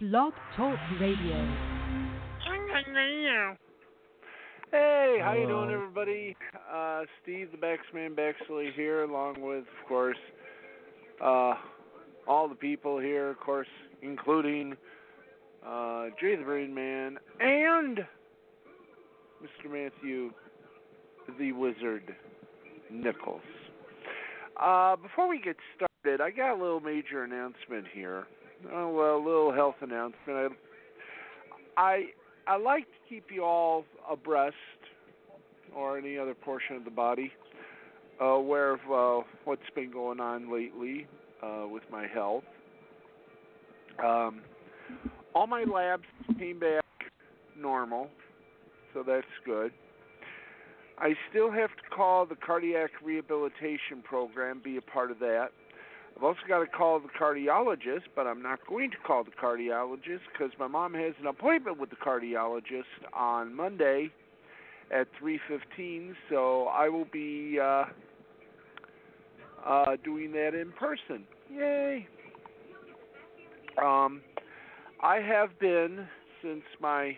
Blog Talk Radio. Hey, how you doing, everybody? Uh, Steve, the Baxman Baxley here, along with, of course, uh, all the people here, of course, including uh, Jay the Brain Mann and Mr. Matthew the Wizard Nichols. Uh, before we get started, I got a little major announcement here. Oh, well, a little health announcement. I, I I like to keep you all abreast, or any other portion of the body, aware of uh, what's been going on lately uh, with my health. Um, all my labs came back normal, so that's good. I still have to call the cardiac rehabilitation program, be a part of that. I've also got to call the cardiologist, but I'm not going to call the cardiologist because my mom has an appointment with the cardiologist on Monday at 3:15. So I will be uh, uh, doing that in person. Yay! Um, I have been since my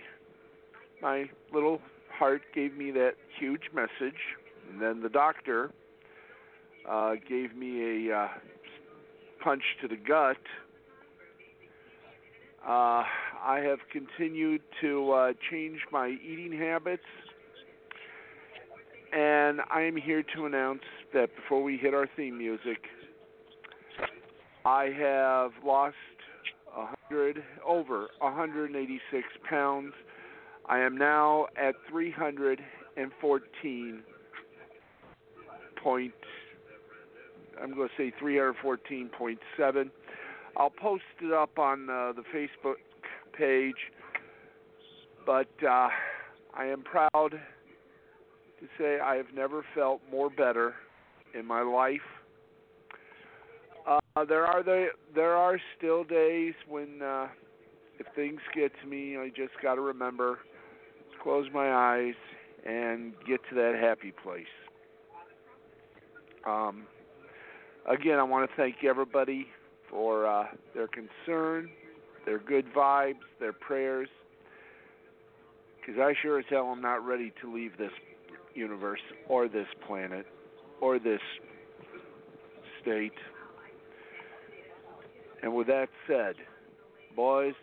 my little heart gave me that huge message, and then the doctor uh, gave me a uh, punch to the gut. Uh, I have continued to uh, change my eating habits, and I am here to announce that before we hit our theme music, I have lost hundred over 186 pounds. I am now at 314 point I'm going to say 314.7. I'll post it up on uh, the Facebook page, but uh, I am proud to say I have never felt more better in my life. Uh, there are the, there are still days when uh, if things get to me, I just got to remember, close my eyes and get to that happy place. Um, again, I want to thank everybody for uh, their concern, their good vibes, their prayers. Because I sure as hell am not ready to leave this universe or this planet or this state. And with that said, boys,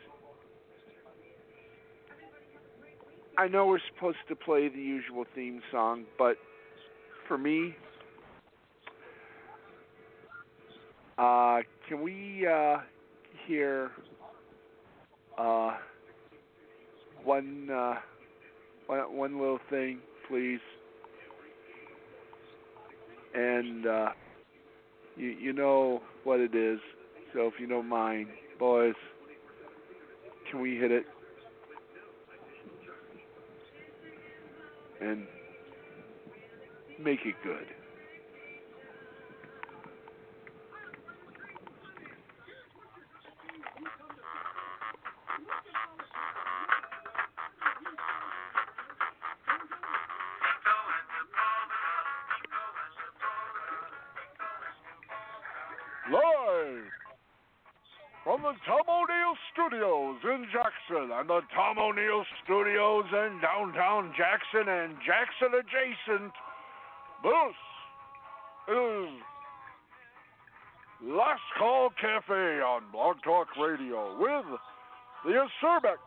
I know we're supposed to play the usual theme song, but for me, Uh, can we uh, hear uh, one, uh, one one little thing, please? And uh, you you know what it is, so if you don't mind, boys, can we hit it? And make it good. The Tom O'Neill Studios in downtown Jackson and Jackson adjacent, this is Last Call Cafe on Blog Talk Radio with the Acerbic,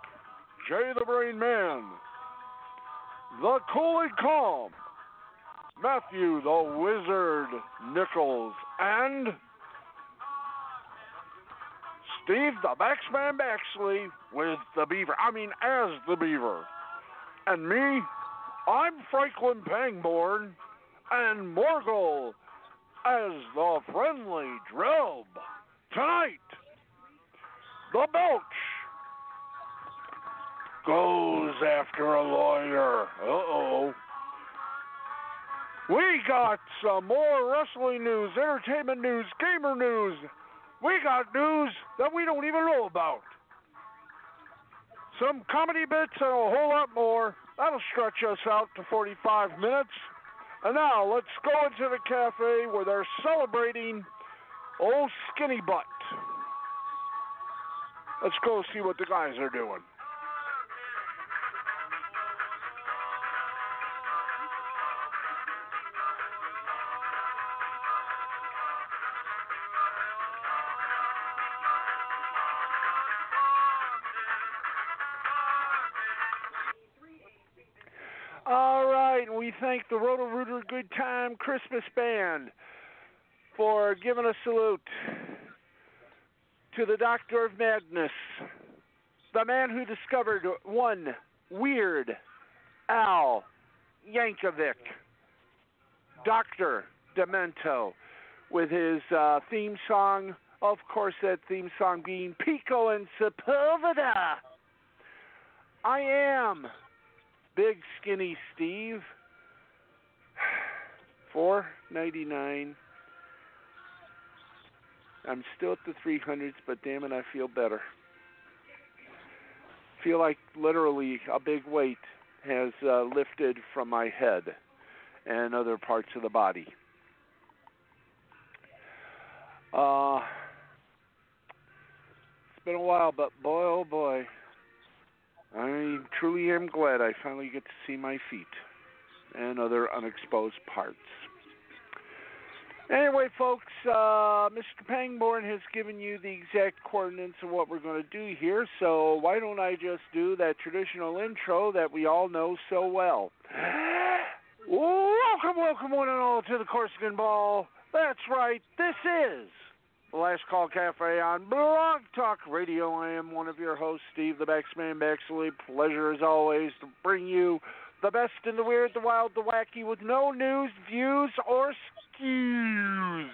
Jay the Brain Mann, the Cool and Calm, Matthew the Wizard Nichols, and Steve the Baxman Baxley with the Beaver. I mean, as the Beaver. And me, I'm Franklin Pangborn, and Morgul as the friendly Drub. Tonight, the Belch goes after a lawyer. Uh oh. We got some more wrestling news, entertainment news, gamer news. We got news that we don't even know about. Some comedy bits and a whole lot more. That'll stretch us out to 45 minutes. And now let's go into the cafe where they're celebrating old Skinny Butt. Let's go see what the guys are doing. The Roto Rooter Good Time Christmas Band for giving a salute to the Doctor of Madness, the man who discovered one weird Al Yankovic, Dr. Demento, with his uh, theme song, of course, that theme song being Pico and Sepulveda. I am Big Skinny Steve. Four ninety nine. I'm still at the three hundreds, but damn it, I feel better. Feel like literally a big weight has uh, lifted from my head and other parts of the body. Uh, it's been a while, but boy, oh boy, I truly am glad I finally get to see my feet and other unexposed parts. Anyway, folks, uh, Mr. Pangborn has given you the exact coordinates of what we're going to do here, so why don't I just do that traditional intro that we all know so well? welcome, welcome, one and all, to the Corsican Ball. That's right, this is the Last Call Cafe on Blog Talk Radio. I am one of your hosts, Steve the Baxman Baxley. Pleasure as always to bring you the best in the weird, the wild, the wacky, with no news, views, or skews.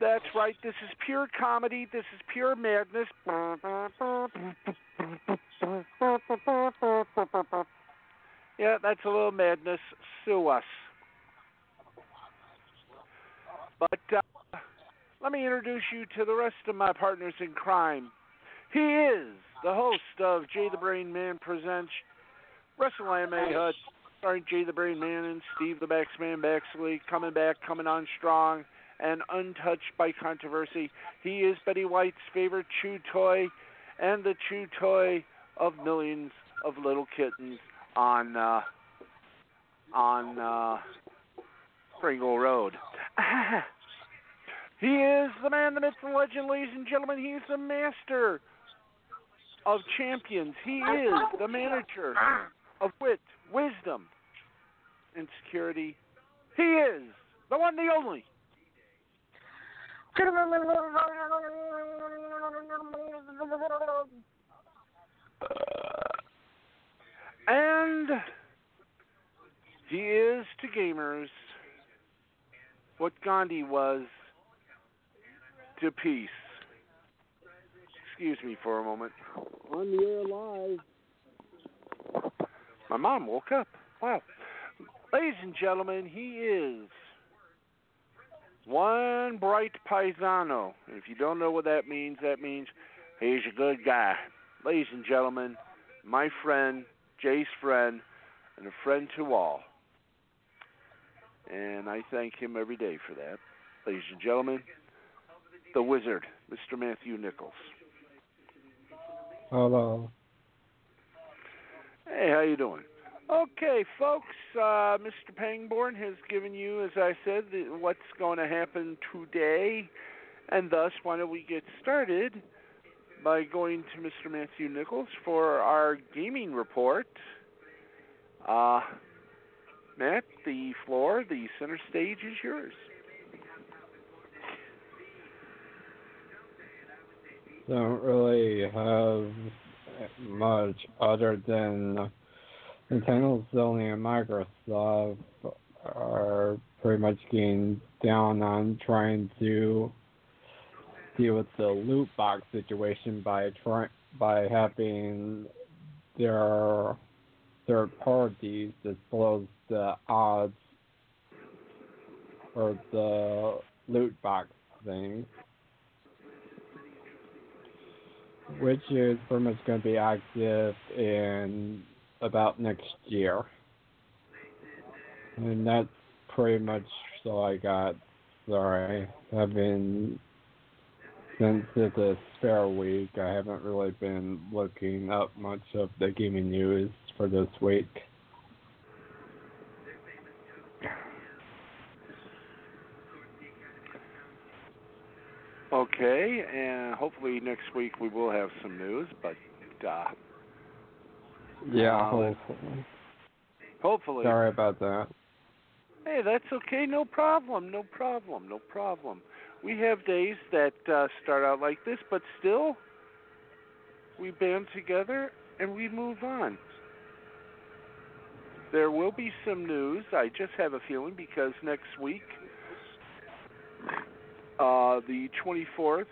That's right, this is pure comedy, this is pure madness. Yeah, that's a little madness. Sue us. But uh, let me introduce you to the rest of my partners in crime. He is the host of Jay the Brain Mann Presents Wrestle Anime Hut, starring Jay the Brain Mann and Steve the Baxman Baxley, coming back, coming on strong, and untouched by controversy. He is Betty White's favorite chew toy and the chew toy of millions of little kittens on uh, on uh, Pringle Road. he is the man, the myth, the legend, ladies and gentlemen. He is the master of champions. He is the manager of wit, wisdom, and security. He is the one, the only. And he is to gamers what Gandhi was to peace. Excuse me for a moment. On the air live. My mom woke up. Wow. Ladies and gentlemen, he is one bright paisano. If you don't know what that means, that means he's a good guy. Ladies and gentlemen, my friend, Jay's friend, and a friend to all. And I thank him every day for that. Ladies and gentlemen, the wizard, Mr. Matthew Nichols. Hello. Hey, how you doing? Okay, folks. Uh, Mr. Pangborn has given you, as I said, the, what's going to happen today, and thus, why don't we get started by going to Mr. Matthew Nichols for our gaming report. Uh, Matt, the floor, the center stage is yours. Don't really have much other than Nintendo, Sony, and Microsoft are pretty much getting down on trying to deal with the loot box situation by trying by having their third parties disclose the odds for the loot box thing, which is pretty much going to be active in about next year. And that's pretty much all I got. Sorry, I've been since it's a spare week, I haven't really been looking up much of the gaming news for this week. Okay, and hopefully next week we will have some news, but uh, Yeah, hopefully. hopefully. Sorry about that. Hey, that's okay. No problem. No problem. No problem. We have days that uh, start out like this, but still, we band together and we move on. There will be some news. I just have a feeling because next week, uh, the 24th,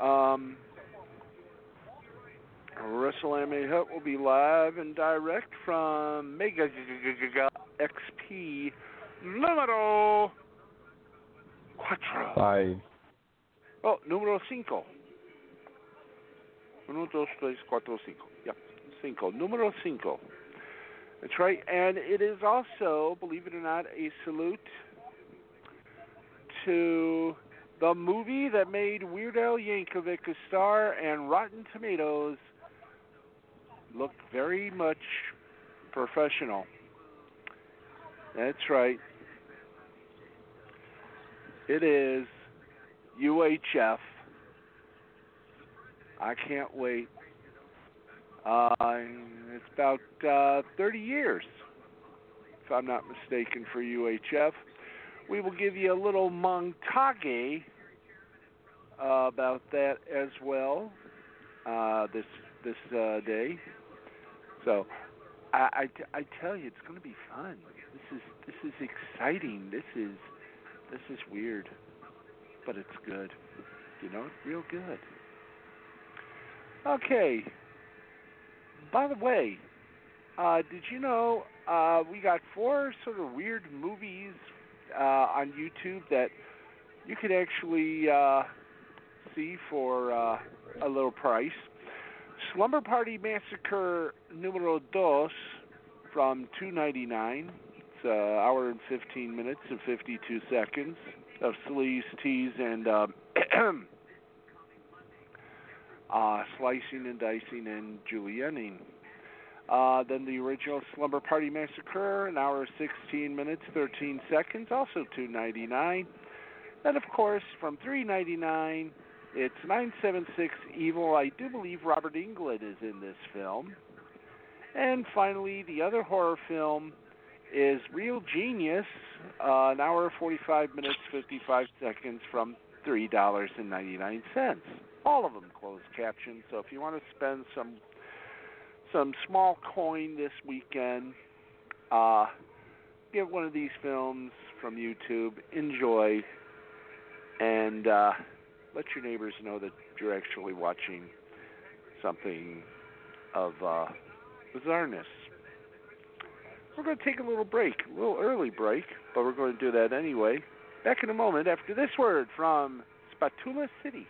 um, WrestleMania Hut will be live and direct from Mega XP número cuatro. Five. Oh, número cinco. Uno, dos, tres, cuatro, cinco. Yep, cinco. Número cinco. That's right. And it is also, believe it or not, a salute to the movie that made Weird Al Yankovic a star and Rotten Tomatoes look very much professional. That's right. It is UHF. I can't wait. Uh, it's about uh, 30 years, if I'm not mistaken, for UHF. We will give you a little montage uh, about that as well uh, this this uh, day. So I, I, I tell you, it's going to be fun. This is this is exciting. This is this is weird, but it's good. You know, real good. Okay. By the way, uh, did you know uh, we got four sort of weird movies uh, on YouTube that you could actually uh, see for uh, a little price? Slumber Party Massacre Numero Dos from two ninety nine. It's an hour and fifteen minutes and fifty two seconds of sleaze, tease, and uh, uh, slicing and dicing and julienning. Uh, then the original Slumber Party Massacre, an hour sixteen minutes thirteen seconds, also two ninety nine. Then of course from three ninety nine it's 976 Evil. I do believe Robert Englund is in this film. And finally, the other horror film is Real Genius, uh, an hour 45 minutes 55 seconds from $3.99. All of them closed captioned. So if you want to spend some some small coin this weekend, uh, get one of these films from YouTube, enjoy, and uh, let your neighbors know that you're actually watching something of uh, bizarreness. We're going to take a little break, a little early break, but we're going to do that anyway. Back in a moment after this word from Spatula City.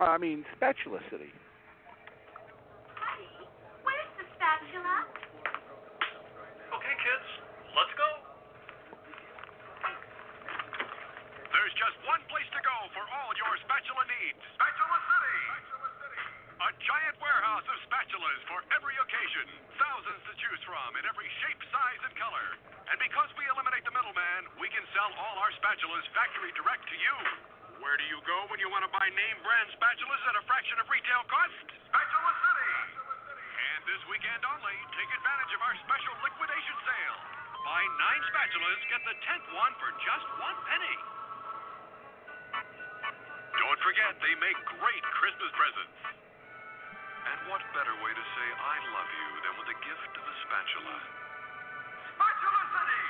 I mean, Spatula City. Spatula? Okay, kids, let's go. There's just one place to go for all your spatula needs. Spatula City. A giant warehouse of spatulas for every occasion. Thousands to choose from in every shape, size, and color. And because we eliminate the middleman, we can sell all our spatulas factory direct to you. Where do you go when you want to buy name brand spatulas at a fraction of retail cost? Spatula City live this weekend only. Take advantage of our special liquidation sale. Buy nine spatulas, get the tenth one for just one penny. Don't forget, they make great Christmas presents. And what better way to say I love you than with the gift of a spatula? Spatula City!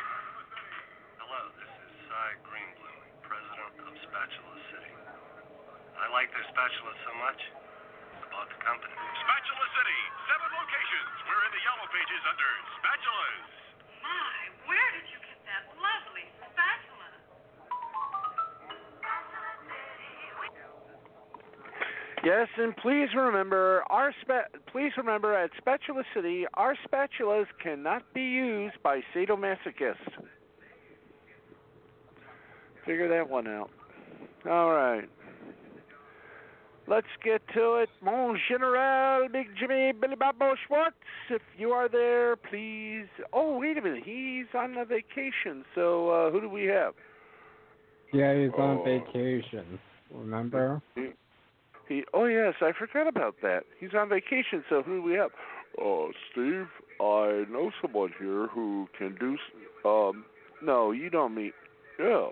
Hello, this is Cy Greenblum, president of Spatula City. I like their spatula so much, I bought the company. Spatula City, 7 Congratulations, we're in the yellow pages under spatulas. My, where did you get that lovely spatula? Yes, and please remember our spa- please remember at Spatula City, our spatulas cannot be used by sadomasochists. Figure that one out. All right. Let's get to it. Mon General, Big Jimmy, Billy Bobo Schwartz, if you are there, please. Oh, wait a minute. He's on a vacation. So uh, who do we have? Yeah, he's on Oh. vacation. Remember? He. Oh yes, I forgot about that. He's on vacation. So who do we have? Uh, Steve, I know someone here who can do. Um, no, you don't mean. Yeah.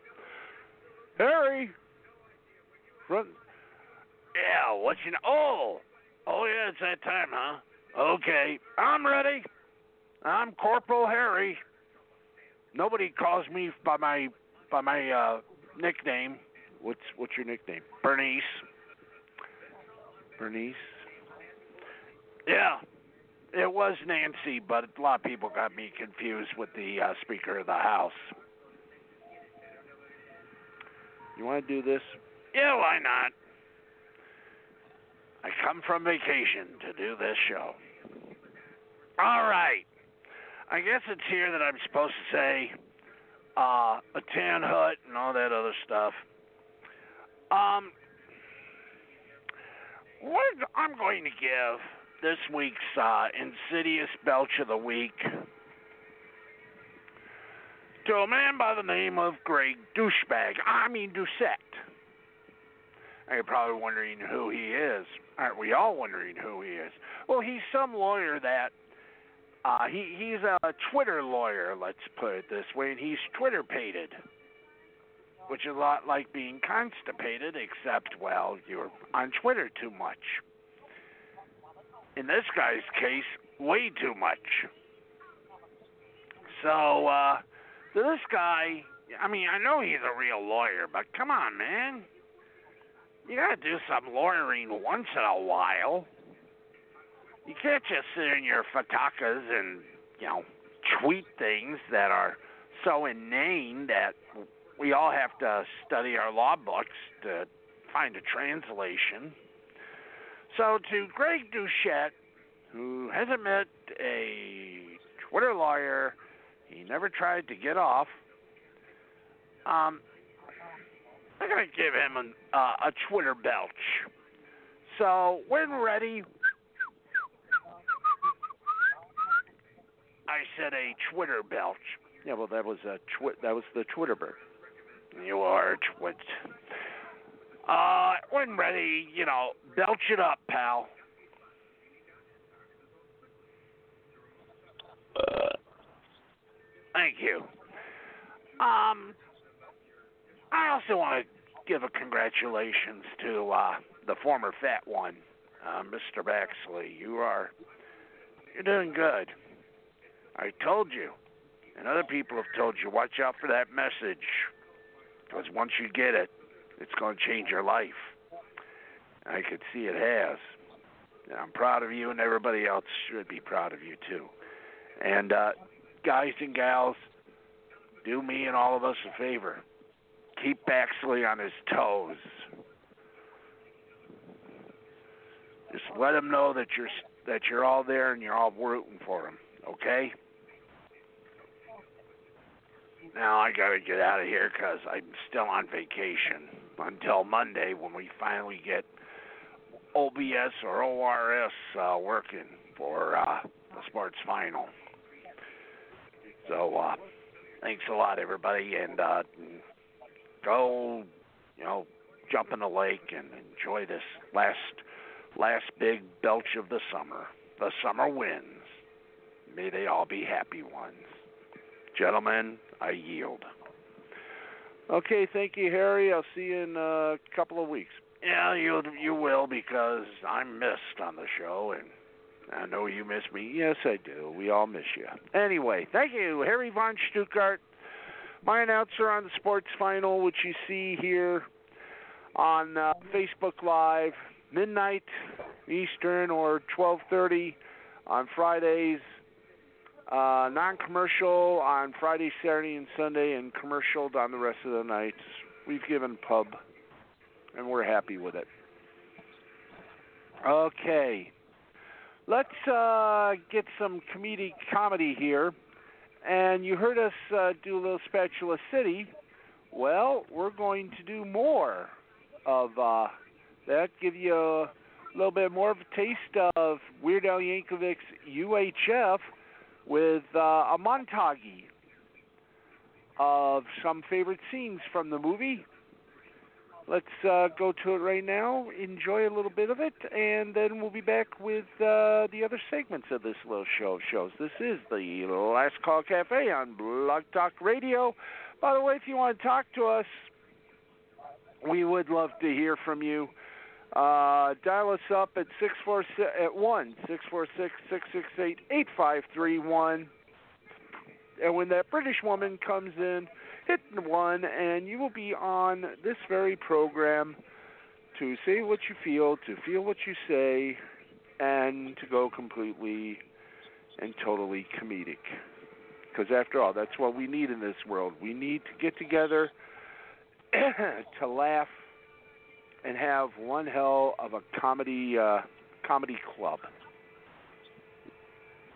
Harry. Run. Yeah, what you know? Oh, oh yeah, it's that time, huh? Okay, I'm ready. I'm Corporal Harry. Nobody calls me by my by my uh nickname, What's what's your nickname? Bernice. Bernice. Yeah, it was Nancy, but a lot of people got me confused with the uh, Speaker of the House. You want to do this? Yeah, why not? I come from vacation to do this show. All right. I guess it's here that I'm supposed to say uh, a tan hut and all that other stuff. Um, what I'm going to give this week's uh, insidious belch of the week to a man by the name of Greg Douchebag. I mean Doucette. Now, You're probably wondering who he is. Aren't we all wondering who he is? Well, he's some lawyer that uh, he he's a Twitter lawyer. Let's put it this way, and he's Twitter pated, which is a lot like being constipated, except well, you're on Twitter too much. In this guy's case, way too much. So, uh, this guy, I mean, I know he's a real lawyer, but come on, man. You gotta do some lawyering once in a while. You can't just sit in your fatakas and, you know, tweet things that are so inane that we all have to study our law books to find a translation. So, to Greg Douchette, who hasn't met a Twitter lawyer, he never tried to get off. Um, I'm gonna give him an, uh, a Twitter belch. So when ready, I said a Twitter belch. Yeah, well, that was a twi- that was the Twitter bird. You are a twit. Uh, when ready, you know, belch it up, pal. Uh. Thank you. Um, I also want to give a congratulations to uh, the former fat one, uh, Mr. Baxley. You are you're doing good. I told you, and other people have told you, watch out for that message, because once you get it, it's going to change your life. I could see it has. And I'm proud of you, and everybody else should be proud of you too. And uh, guys and gals, do me and all of us a favor. Keep Baxley on his toes. Just let him know that you're that you're all there and you're all rooting for him. Okay? Now I gotta get out of here because I'm still on vacation until Monday when we finally get OBS or ORS uh, working for uh, the sports final. So uh, thanks a lot, everybody, and uh, go, you know, jump in the lake and enjoy this last last big belch of the summer. The summer winds. May they all be happy ones. Gentlemen, I yield. Okay, thank you, Harry. I'll see you in a couple of weeks. Yeah, you you will because I'm missed on the show, and I know you miss me. Yes, I do. We all miss you. Anyway, thank you, Harry von Stuttgart, my announcer on the sports final, which you see here on uh, Facebook Live, midnight Eastern or 12:30 on Fridays. Uh, non-commercial on Friday, Saturday, and Sunday, and commercial on the rest of the nights. We've given pub, and we're happy with it. Okay. Let's uh, get some comedic comedy here. And you heard us uh, do a little Spatula City. Well, we're going to do more of uh, that, give you a little bit more of a taste of Weird Al Yankovic's UHF with uh, a montage of some favorite scenes from the movie. Let's uh, go to it right now, enjoy a little bit of it, and then we'll be back with uh, the other segments of this little show. of Shows. This is the Last Call Cafe on Blog Talk Radio. By the way, if you want to talk to us, we would love to hear from you. Uh, dial us up at six four six at one six four six six six eight eight five three one. And when that British woman comes in, hit one, and you will be on this very program to say what you feel, to feel what you say, and to go completely and totally comedic. Because after all, that's what we need in this world. We need to get together to laugh and have one hell of a comedy uh, comedy club.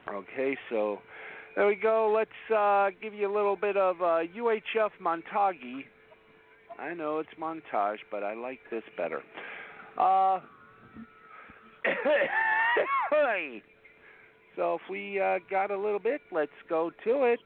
Okay, so there we go. Let's uh, give you a little bit of uh, UHF montage. I know it's montage, but I like this better. Uh, so if we uh, got a little bit, let's go to it.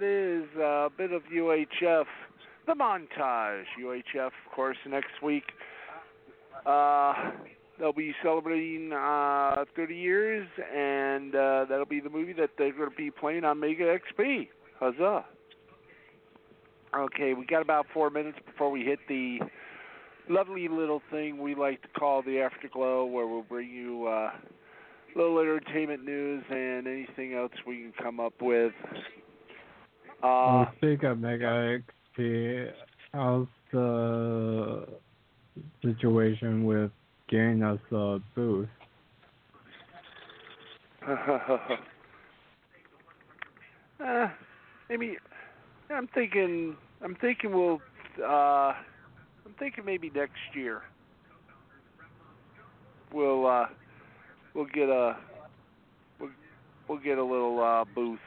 A bit of UHF, the montage. UHF, of course, next week. Uh, they'll be celebrating uh, 30 years, and uh, that'll be the movie that they're going to be playing on Mega XP. Huzzah! Okay, we got about four minutes before we hit the lovely little thing we like to call the Afterglow, where we'll bring you uh, little entertainment news and anything else we can come up with. Uh, of Mega XP, how's the situation with getting us a booth? uh, maybe I'm thinking. I'm thinking we'll. Uh, I'm thinking maybe next year. We'll. Uh, we'll get a. We'll, we'll get a little uh, booth.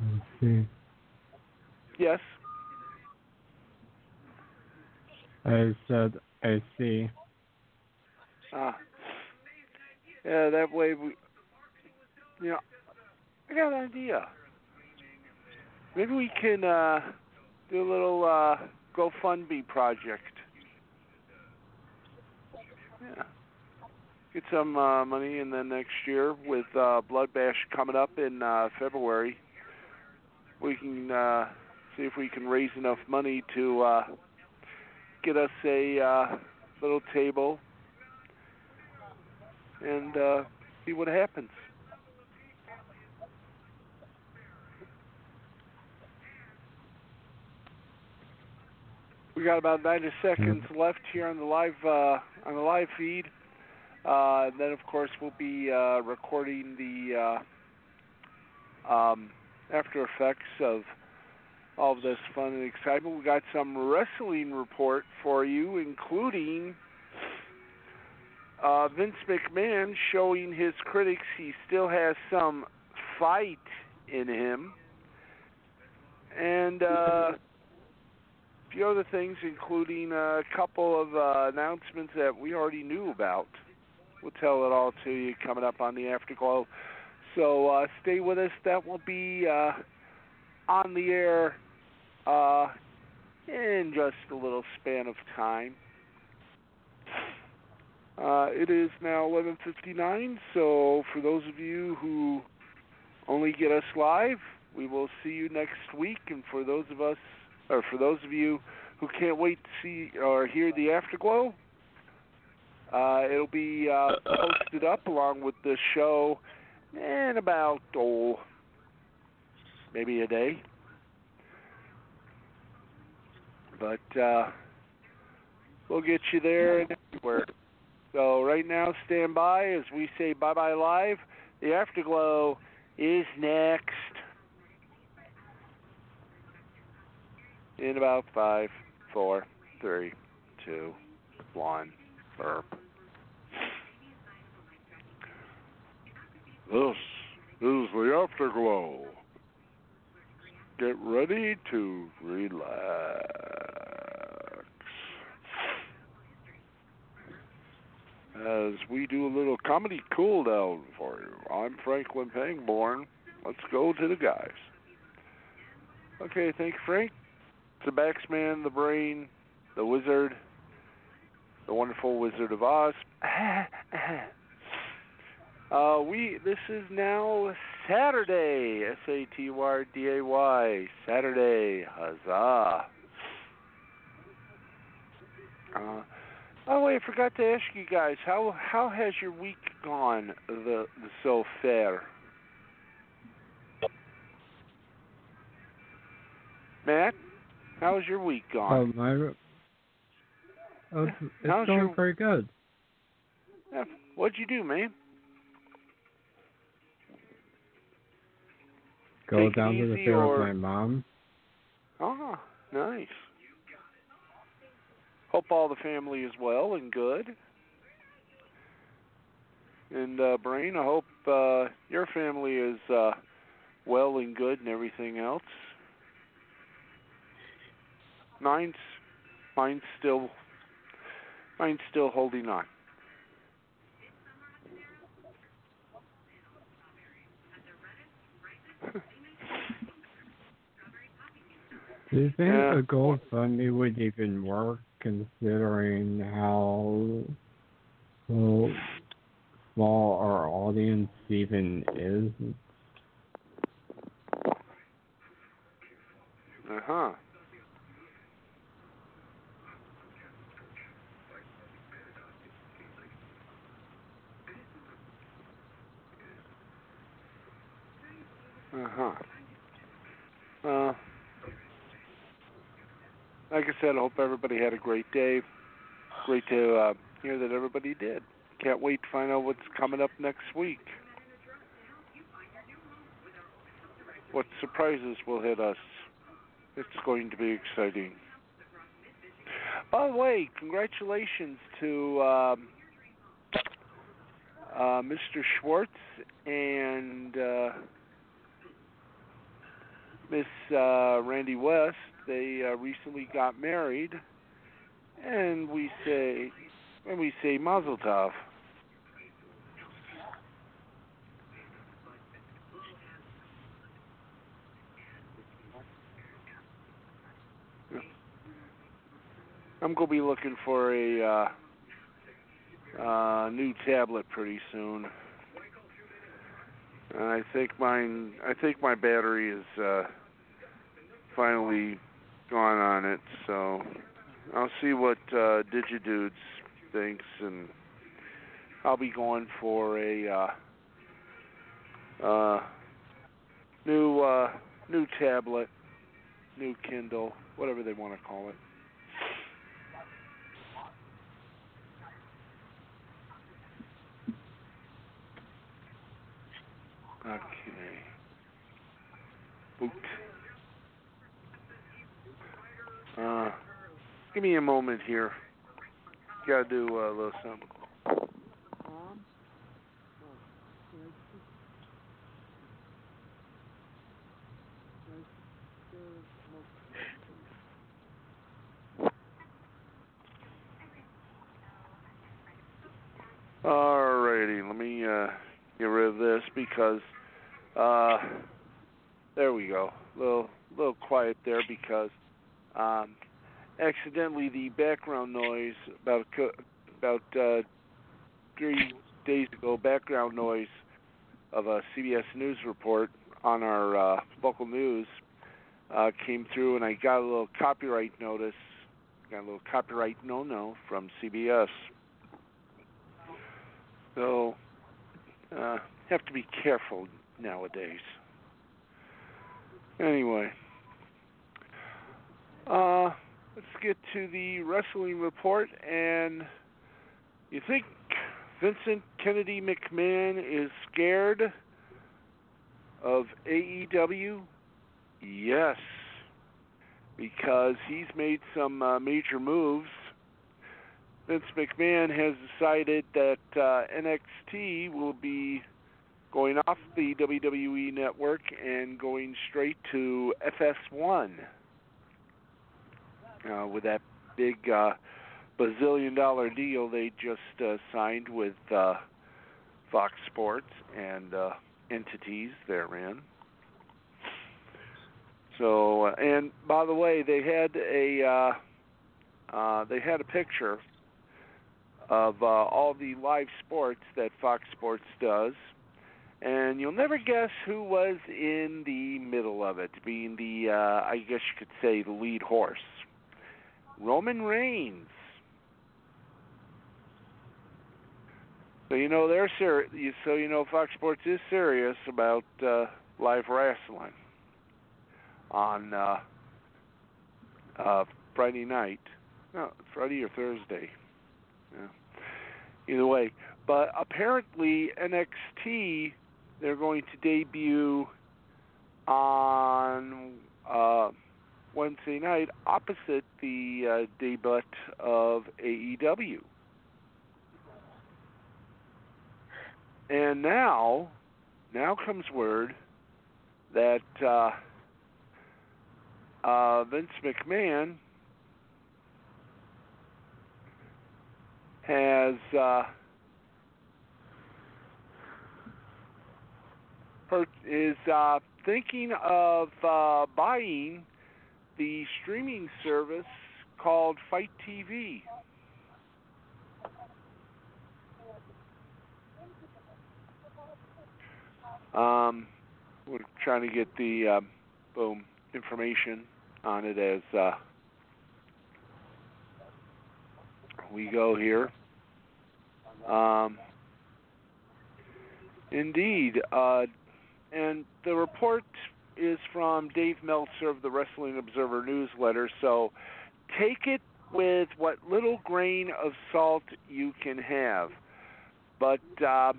I see. Yes. I said I see. Ah. Yeah, that way we. You know, I got an idea. Maybe we can uh, do a little uh, GoFundMe project. Yeah. Get some uh, money, and then next year with uh, Blood Bash coming up in uh, February, we can uh, see if we can raise enough money to uh, get us a uh, little table and uh, see what happens. We got about 90 seconds left here on the live uh, on the live feed. Uh, and then, of course, we'll be uh, recording the uh, um, after effects of all this fun and excitement. We got some wrestling report for you, including uh, Vince McMahon showing his critics he still has some fight in him, and uh, a few other things, including a couple of uh, announcements that we already knew about. We'll tell it all to you coming up on the Afterglow. So uh, stay with us. That will be uh, on the air uh, in just a little span of time. Uh, it is now 11:59. So for those of you who only get us live, we will see you next week. And for those of us, or for those of you who can't wait to see or hear the afterglow, uh, it'll be uh, posted up along with the show in about oh maybe a day. But uh, we'll get you there and everywhere. So right now, stand by as we say bye bye live. The afterglow is next in about five, four, three, two, one. Burp. This is the afterglow. Get ready to relax. As we do a little comedy cool down for you. I'm Franklin Pangborn. Let's go to the guys. Okay, thank you, Frank. The Baxman, the Brain, the Wizard, the wonderful Wizard of Oz. uh, we this is now Saturday. S A T Y D A Y. Saturday. Huzzah. Uh, oh wait, I forgot to ask you guys how how has your week gone the, the so far? Matt, how's your week gone? Oh, my. Oh, it's, it's How's going your- pretty good. Yeah, What'd you do, man? Go Take down to the fair or- with my mom. Oh, nice. Hope all the family is well and good. And uh Brain, I hope uh your family is uh well and good and everything else. Mine's mine's still mine's still holding on. Do you think Yeah. a GoFundMe would even work considering how well, small our audience even is? Uh huh. Uh huh. Uh, like I said, I hope everybody had a great day. Great to uh, hear that everybody did. Can't wait to find out what's coming up next week. What surprises will hit us? It's going to be exciting. By the way, congratulations to um, uh, Mr. Schwartz and uh, Miss uh, Randy West. They uh, recently got married, and we say, and we say Mazel Tov. I'm gonna be looking for a uh, uh, new tablet pretty soon. And I think mine. I think my battery is uh, finally gone on it. So I'll see what uh, DigiDudes thinks, and I'll be going for a uh, uh, new uh, new tablet, new Kindle, whatever they want to call it. Okay. Uh, give me a moment here. Gotta do uh, a little something. Alrighty, let me uh, get rid of this because uh, there we go. Little little quiet there because um, accidentally the background noise about about uh, three days ago background noise of a CBS News report on our uh, local news uh, came through, and I got a little copyright notice. Got a little copyright no-no from CBS. So, uh, have to be careful nowadays. Anyway, uh, let's get to the wrestling report. And you think Vincent Kennedy McMahon is scared of AEW? Yes, because he's made some uh, major moves. Vince McMahon has decided that uh, NXT will be going off the WWE network and going straight to FS1 uh, with that big uh, bazillion dollar deal they just uh, signed with uh, Fox Sports and uh, entities therein. So, uh, and by the way, they had a uh, uh, they had a picture of uh, all the live sports that Fox Sports does, and you'll never guess who was in the middle of it, being the uh, I guess you could say the lead horse, Roman Reigns. So you know they're serious. So you know Fox Sports is serious about uh, live wrestling on uh, uh, Friday night. No, Friday or Thursday. Yeah. Either way, but apparently NXT they're going to debut on uh, Wednesday night opposite the uh, debut of AEW. And now, now comes word that uh, uh, Vince McMahon has uh, is uh, thinking of uh, buying the streaming service called FITE TV. Um, we're trying to get the uh, boom information on it as uh, we go here. Um, indeed, uh, and the report is from Dave Meltzer of the Wrestling Observer newsletter. So take it with what little grain of salt you can have. But um,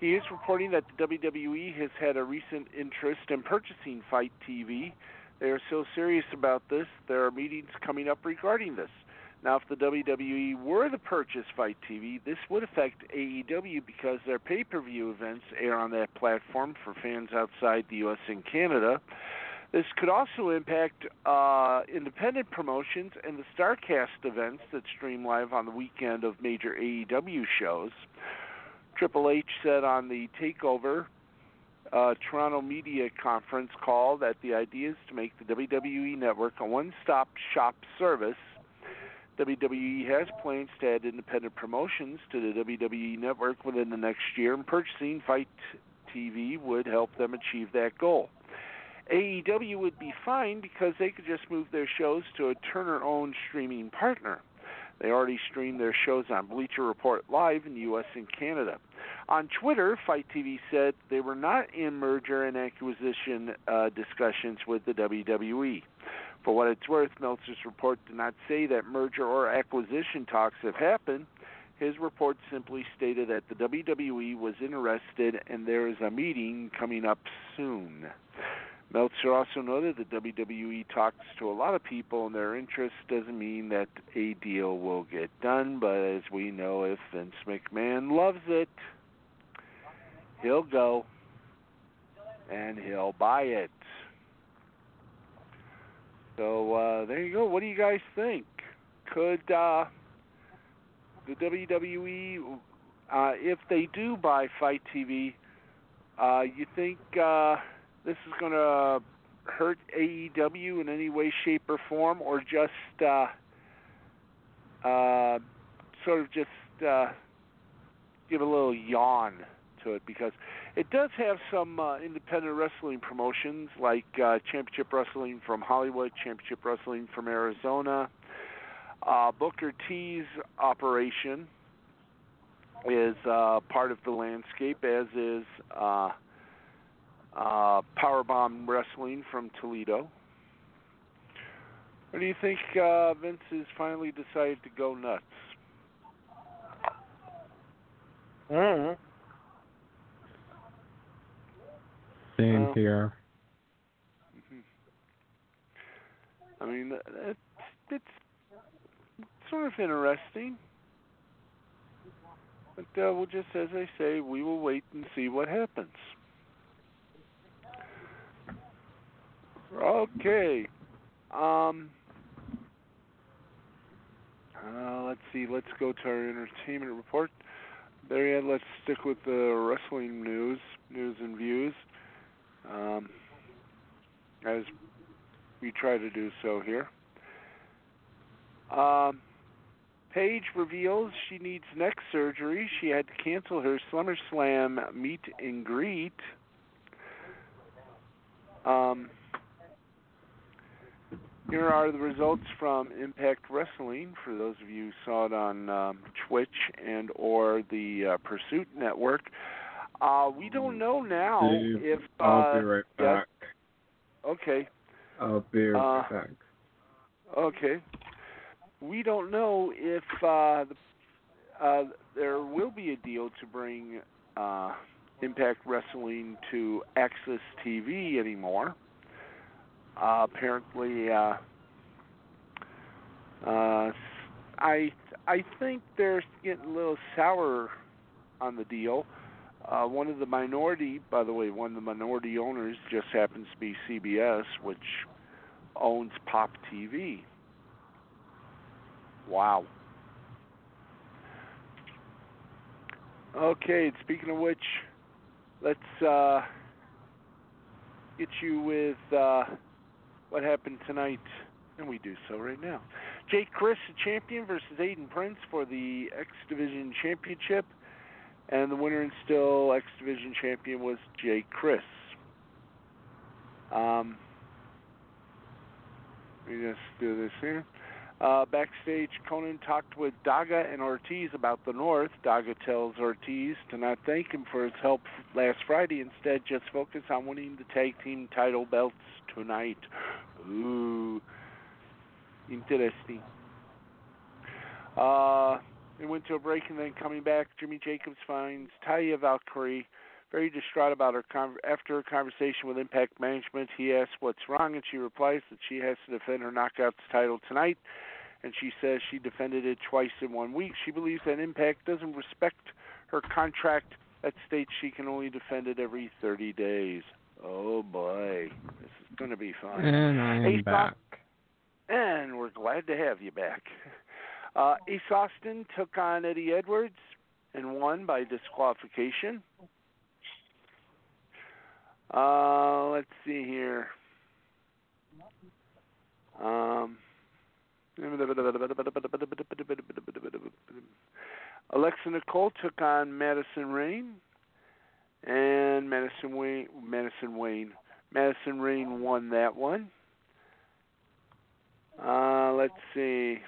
he is reporting that the WWE has had a recent interest in purchasing FITE TV. They are so serious about this, there are meetings coming up regarding this. Now, if the WWE were to purchase FITE TV, this would affect AEW because their pay per view events air on that platform for fans outside the U.S. and Canada. This could also impact uh, independent promotions and the Starrcast events that stream live on the weekend of major AEW shows. Triple H said on the Takeover uh, Toronto Media Conference call that the idea is to make the WWE Network a one-stop shop service WWE has plans to add independent promotions to the WWE network within the next year, and purchasing FITE TV would help them achieve that goal. AEW would be fine because they could just move their shows to a Turner owned streaming partner. They already stream their shows on Bleacher Report Live in the U.S. and Canada. On Twitter, FITE TV said they were not in merger and acquisition uh, discussions with the WWE. For what it's worth, Meltzer's report did not say that merger or acquisition talks have happened. His report simply stated that the WWE was interested and there is a meeting coming up soon. Meltzer also noted that WWE talks to a lot of people and their interest doesn't mean that a deal will get done, but as we know, if Vince McMahon loves it, he'll go and he'll buy it. So uh, there you go. What do you guys think? Could uh, the WWE, uh, if they do buy FITE TV, uh, you think uh, this is going to hurt AEW in any way, shape, or form, or just uh, uh, sort of just uh, give a little yawn to it because it does have some uh, independent wrestling promotions like uh, Championship Wrestling from Hollywood, Championship Wrestling from Arizona. Uh, Booker T's operation is uh, part of the landscape, as is uh, uh, Powerbomb Wrestling from Toledo. Or do you think uh, Vince has finally decided to go nuts? Mm-hmm. Well, here. I mean, it's, it's sort of interesting. But uh, we'll just, as I say, we will wait and see what happens. Okay. Um. Uh, let's see. Let's go to our entertainment report. There, yeah, let's stick with the wrestling news, news and views. Um, as we try to do so here. Um, Paige reveals she needs neck surgery. She had to cancel her SummerSlam meet and greet. Um, here are the results from Impact Wrestling. For those of you who saw it on um, Twitch and or the uh, Pursuit Network, uh, we don't know now Steve, if. Uh, I'll be right yeah. Okay. I'll be right Uh, back. Okay. We don't know if uh, uh, there will be a deal to bring uh, Impact Wrestling to AXS TV anymore. Uh, apparently, uh, uh, I I think they're getting a little sour on the deal. Uh, one of the minority, by the way, one of the minority owners just happens to be CBS, which owns Pop TV. Wow. Okay, speaking of which, let's uh, get you with uh, what happened tonight, and we do so right now. Jake Crist, the champion, versus Aiden Prince for the X Division Championship, and the winner and still X Division champion was Jay Crist. Um, let me just do this here. Uh, backstage, Konnan talked with Daga and Ortiz about the North. Daga tells Ortiz to not thank him for his help last Friday. Instead, just focus on winning the tag team title belts tonight. Ooh, interesting. Uh, they went to a break and then coming back, Jimmy Jacobs finds Talia Valkyrie very distraught about her con- after a conversation with Impact Management. He asks what's wrong, and she replies that she has to defend her Knockouts title tonight. And she says she defended it twice in one week. She believes that Impact doesn't respect her contract that states she can only defend it every 30 days. Oh boy, this is going to be fun. And I am Ace back. and we're glad to have you back. Uh, Ace Austin took on Eddie Edwards and won by disqualification. Uh, let's see here. Um, Alexa Nicole took on Madison Rayne, and Madison Wayne, Madison Wayne, Madison Rayne won that one. Uh, let's see.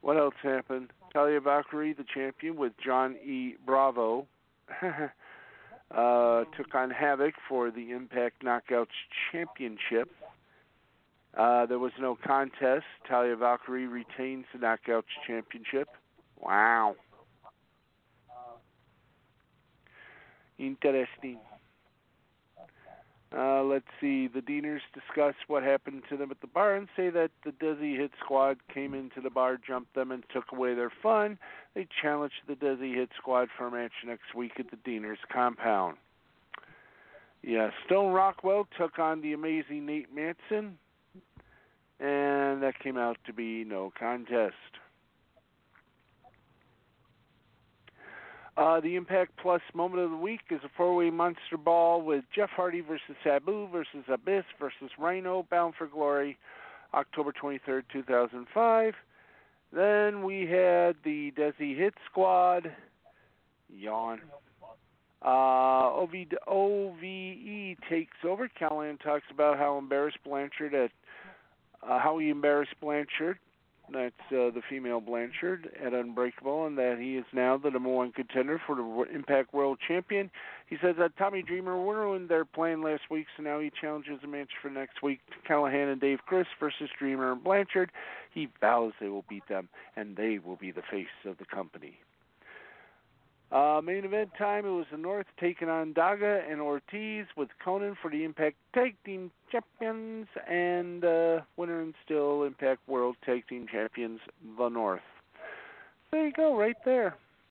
What else happened? Talia Valkyrie, the champion, with John E. Bravo, uh, took on Havok for the Impact Knockouts Championship. Uh, there was no contest. Talia Valkyrie retains the Knockouts Championship. Wow. Interesting. Uh, let's see. The Deaners discuss what happened to them at the bar and say that the Desi Hit Squad came into the bar, jumped them, and took away their fun. They challenge the Desi Hit Squad for a match next week at the Deaners compound. Yeah, Stone Rockwell took on the amazing Nate Manson, and that came out to be no contest. Uh, the Impact Plus moment of the week is a four-way Monster Ball with Jeff Hardy versus Sabu versus Abyss versus Rhino, Bound for Glory, October 23rd, 2005. Then we had the Desi Hit Squad. Yawn. Uh, OV, OVE takes over. Callihan talks about how embarrassed Blanchard at uh, how he embarrassed Blanchard that's uh, the female Blanchard at Unbreakable, and that he is now the number one contender for the Impact World Champion. He says that Tommy Dreamer ruined their plan last week, so now he challenges a match for next week Callihan and Dave Crist versus Dreamer and Blanchard. He vows they will beat them, and they will be the face of the company. Uh, main event time, it was the North taking on Daga and Ortiz with Konnan for the Impact Tag Team Champions and uh, winner and still Impact World Tag Team Champions, the North. There you go, right there.